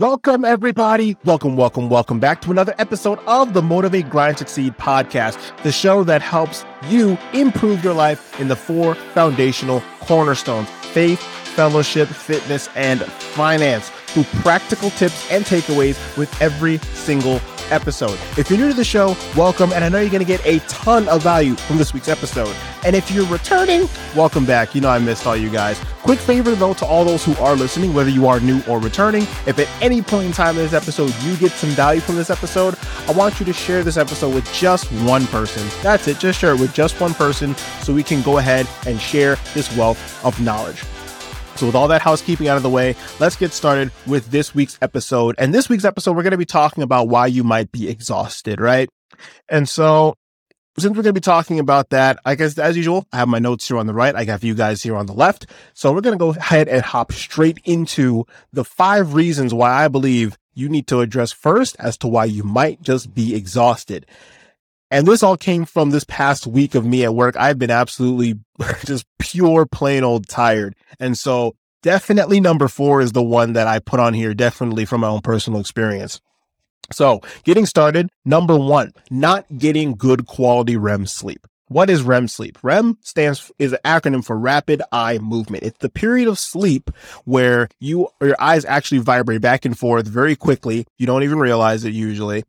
Welcome, everybody. Welcome, welcome, welcome back to another episode of the Motivate, Grind, Succeed podcast, the show that helps you improve your life in the four foundational cornerstones faith, fellowship, fitness, and finance through practical tips and takeaways with every single episode. If you're new to the show, welcome, and I know you're going to get a ton of value from this week's episode. And if you're returning, welcome back. You know I missed all you guys. Quick favor though to all those who are listening, whether you are new or returning, if at any point in time in this episode you get some value from this episode, I want you to share this episode with just one person. That's it, just share it with just one person so we can go ahead and share this wealth of knowledge. So, with all that housekeeping out of the way, let's get started with this week's episode. And this week's episode, we're going to be talking about why you might be exhausted, right? And so, since we're going to be talking about that, I guess as usual, I have my notes here on the right. I got you guys here on the left. So, we're going to go ahead and hop straight into the five reasons why I believe you need to address first as to why you might just be exhausted. And this all came from this past week of me at work. I've been absolutely just pure plain old tired. And so definitely number four is the one that I put on here, definitely from my own personal experience. So getting started, number one, not getting good quality REM sleep. What is REM sleep? REM stands is an acronym for rapid eye movement. It's the period of sleep where you your eyes actually vibrate back and forth very quickly. You don't even realize it usually.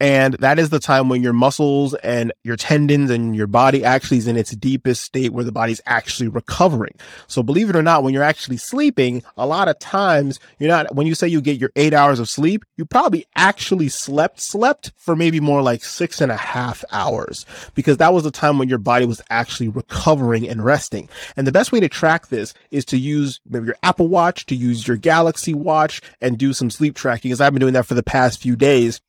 And that is the time when your muscles and your tendons and your body actually is in its deepest state where the body's actually recovering. So believe it or not, when you're actually sleeping, a lot of times you're not, when you say you get your eight hours of sleep, you probably actually slept, slept for maybe more like six and a half hours because that was the time when your body was actually recovering and resting. And the best way to track this is to use maybe your Apple watch, to use your Galaxy watch and do some sleep tracking as I've been doing that for the past few days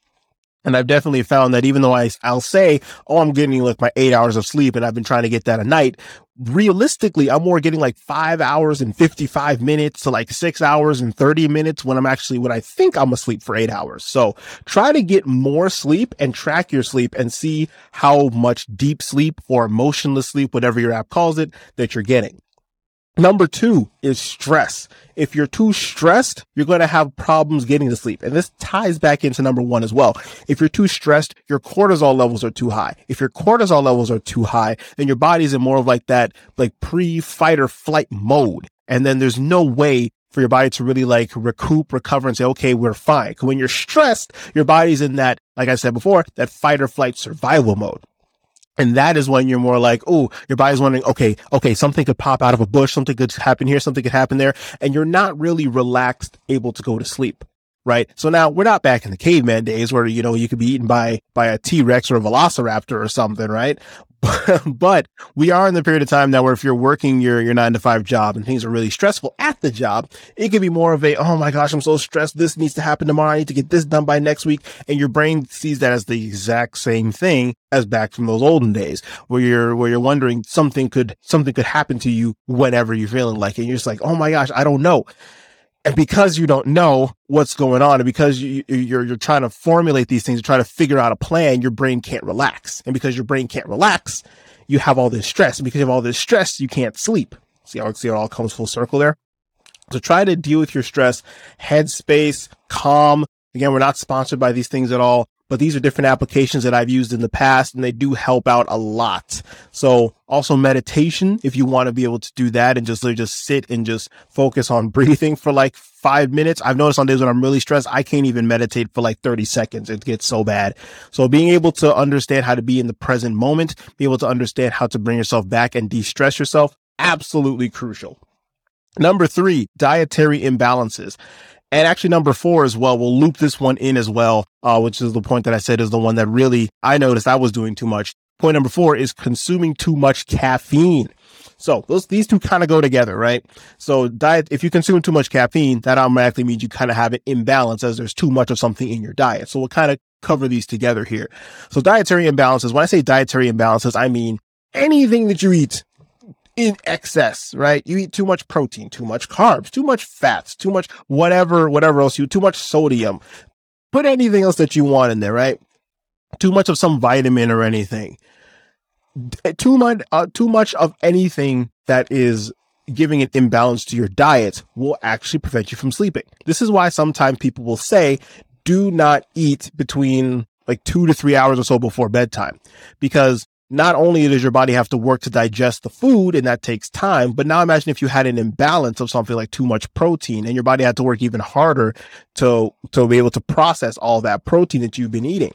and I've definitely found that even though I, I'll say, oh, I'm getting like my eight hours of sleep and I've been trying to get that a night, realistically, I'm more getting like five hours and 55 minutes to like six hours and 30 minutes when I'm actually, when I think I'm asleep for eight hours. So try to get more sleep and track your sleep and see how much deep sleep or motionless sleep, whatever your app calls it, that you're getting. Number two is stress. If you're too stressed, you're going to have problems getting to sleep. And this ties back into number one as well. If you're too stressed, your cortisol levels are too high. If your cortisol levels are too high, then your body's in more of like that, like pre fight or flight mode. And then there's no way for your body to really like recoup, recover and say, okay, we're fine. When you're stressed, your body's in that, like I said before, that fight or flight survival mode. And that is when you're more like, oh, your body's wondering, okay, okay, something could pop out of a bush, something could happen here, something could happen there. And you're not really relaxed, able to go to sleep. Right. So now we're not back in the caveman days where, you know, you could be eaten by, by a T-Rex or a Velociraptor or something. Right. but we are in the period of time now where if you're working your, your nine to five job and things are really stressful at the job, it could be more of a, oh my gosh, I'm so stressed. This needs to happen tomorrow. I need to get this done by next week. And your brain sees that as the exact same thing as back from those olden days where you're, where you're wondering something could, something could happen to you whenever you're feeling like it. And you're just like, oh my gosh, I don't know. And because you don't know what's going on and because you, you're, you're trying to formulate these things, try to figure out a plan, your brain can't relax. And because your brain can't relax, you have all this stress. And because you have all this stress, you can't sleep. See how, see how it all comes full circle there? So try to deal with your stress, headspace, calm. Again, we're not sponsored by these things at all but these are different applications that I've used in the past and they do help out a lot. So also meditation, if you want to be able to do that and just just sit and just focus on breathing for like five minutes. I've noticed on days when I'm really stressed, I can't even meditate for like 30 seconds. It gets so bad. So being able to understand how to be in the present moment, be able to understand how to bring yourself back and de-stress yourself, absolutely crucial. Number three, dietary imbalances. And actually, number four as well, we'll loop this one in as well, uh, which is the point that I said is the one that really I noticed I was doing too much. Point number four is consuming too much caffeine. So those these two kind of go together, right? So diet, if you consume too much caffeine, that automatically means you kind of have an imbalance as there's too much of something in your diet. So we'll kind of cover these together here. So dietary imbalances, when I say dietary imbalances, I mean anything that you eat in excess, right? You eat too much protein, too much carbs, too much fats, too much whatever, whatever else you, too much sodium. Put anything else that you want in there, right? Too much of some vitamin or anything. Too much, uh, too much of anything that is giving an imbalance to your diet will actually prevent you from sleeping. This is why sometimes people will say, do not eat between like two to three hours or so before bedtime because not only does your body have to work to digest the food and that takes time, but now imagine if you had an imbalance of something like too much protein and your body had to work even harder to, to be able to process all that protein that you've been eating.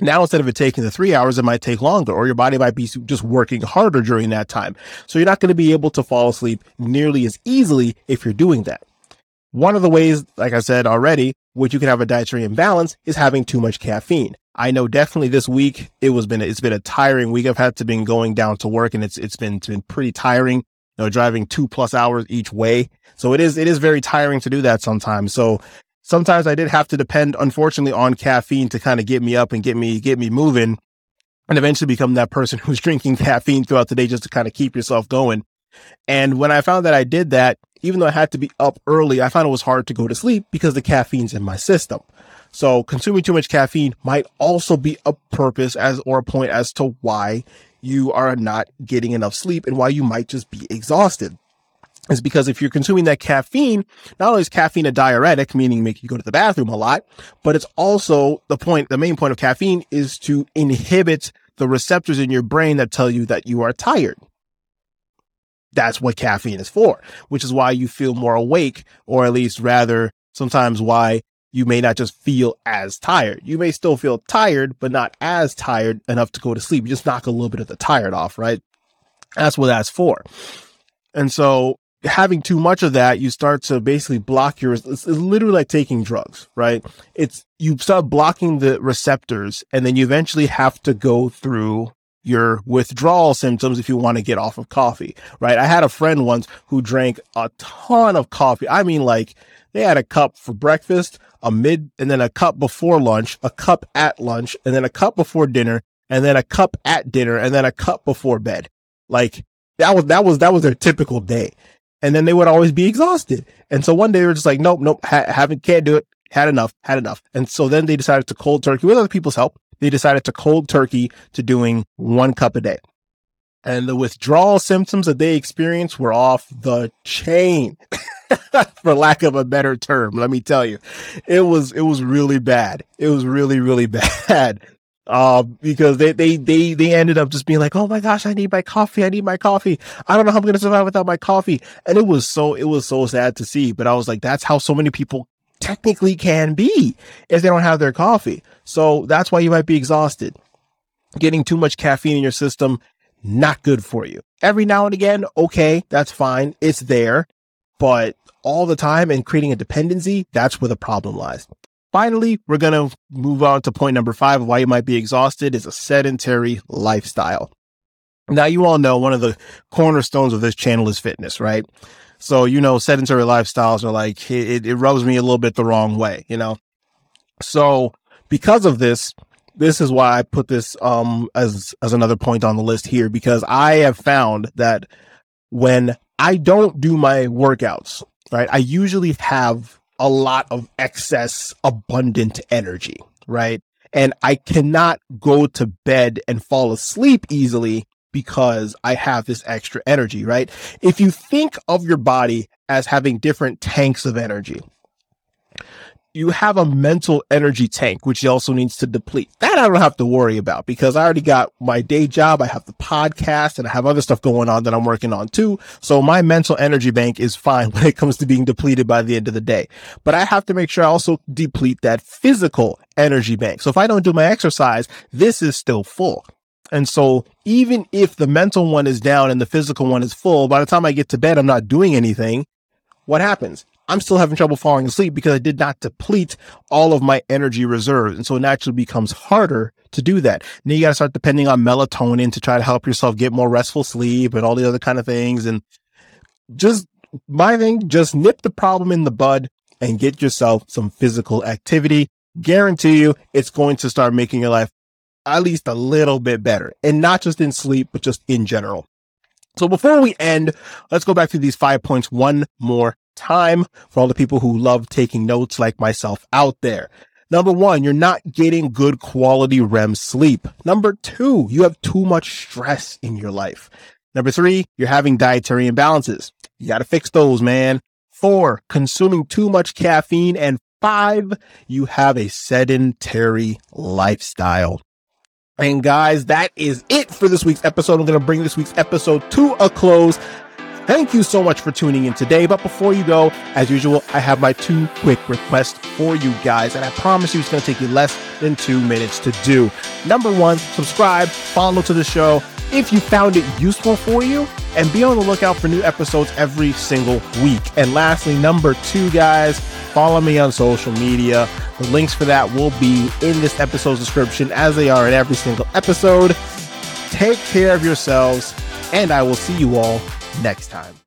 Now, instead of it taking the three hours, it might take longer, or your body might be just working harder during that time. So you're not going to be able to fall asleep nearly as easily if you're doing that. One of the ways, like I said already, which you can have a dietary imbalance is having too much caffeine. I know definitely this week it was been it's been a tiring week. I've had to been going down to work and it's it's been it's been pretty tiring. You know, driving two plus hours each way. So it is it is very tiring to do that sometimes. So sometimes I did have to depend, unfortunately, on caffeine to kind of get me up and get me get me moving, and eventually become that person who's drinking caffeine throughout the day just to kind of keep yourself going. And when I found that I did that, even though I had to be up early, I found it was hard to go to sleep because the caffeine's in my system. So consuming too much caffeine might also be a purpose as or a point as to why you are not getting enough sleep and why you might just be exhausted. Is because if you're consuming that caffeine, not only is caffeine a diuretic, meaning make you go to the bathroom a lot, but it's also the point, the main point of caffeine is to inhibit the receptors in your brain that tell you that you are tired. That's what caffeine is for, which is why you feel more awake, or at least rather sometimes why you may not just feel as tired. You may still feel tired, but not as tired enough to go to sleep. You just knock a little bit of the tired off, right? That's what that's for. And so having too much of that, you start to basically block your, it's, literally like taking drugs, right? It's, you start blocking the receptors and then you eventually have to go through your withdrawal symptoms if you want to get off of coffee, right? I had a friend once who drank a ton of coffee. I mean, like they had a cup for breakfast, a mid, and then a cup before lunch, a cup at lunch, and then a cup before dinner, and then a cup at dinner, and then a cup before bed. Like that was, that was, that was their typical day. And then they would always be exhausted. And so one day they were just like, nope, nope, ha- haven't, can't do it. Had enough, had enough. And so then they decided to cold turkey with other people's help. They decided to cold turkey to doing one cup a day. And the withdrawal symptoms that they experienced were off the chain. for lack of a better term. Let me tell you, it was, it was really bad. It was really, really bad. Uh, because they, they, they, they ended up just being like, Oh my gosh, I need my coffee. I need my coffee. I don't know how I'm going to survive without my coffee. And it was so, it was so sad to see, but I was like, that's how so many people technically can be if they don't have their coffee. So that's why you might be exhausted. Getting too much caffeine in your system, not good for you. Every now and again, okay, that's fine. It's there but all the time and creating a dependency, that's where the problem lies. Finally, we're going to move on to point number five why you might be exhausted is a sedentary lifestyle. Now, you all know one of the cornerstones of this channel is fitness, right? So, you know, sedentary lifestyles are like, it, it rubs me a little bit the wrong way, you know? So, because of this, this is why I put this um as as another point on the list here because I have found that when I don't do my workouts, right? I usually have a lot of excess, abundant energy, right? And I cannot go to bed and fall asleep easily because I have this extra energy, right? If you think of your body as having different tanks of energy, you have a mental energy tank, which also needs to deplete. That I don't have to worry about because I already got my day job. I have the podcast and I have other stuff going on that I'm working on too. So my mental energy bank is fine when it comes to being depleted by the end of the day. But I have to make sure I also deplete that physical energy bank. So if I don't do my exercise, this is still full. And so even if the mental one is down and the physical one is full, by the time I get to bed, I'm not doing anything. What happens? I'm still having trouble falling asleep because I did not deplete all of my energy reserves. And so it naturally becomes harder to do that. Now you got to start depending on melatonin to try to help yourself get more restful sleep and all the other kind of things. And just my thing, just nip the problem in the bud and get yourself some physical activity. Guarantee you it's going to start making your life at least a little bit better and not just in sleep, but just in general. So before we end, let's go back to these five points one more time for all the people who love taking notes like myself out there. Number one, you're not getting good quality REM sleep. Number two, you have too much stress in your life. Number three, you're having dietary imbalances. you got to fix those, man. Four, consuming too much caffeine. And five, you have a sedentary lifestyle. And guys, that is it for this week's episode. I'm going to bring this week's episode to a close. Thank you so much for tuning in today. But before you go, as usual, I have my two quick requests for you guys. And I promise you it's going to take you less than two minutes to do. Number one, subscribe, follow to the show if you found it useful for you, and be on the lookout for new episodes every single week. And lastly, number two, guys, follow me on social media. The links for that will be in this episode's description, as they are in every single episode. Take care of yourselves, and I will see you all next time.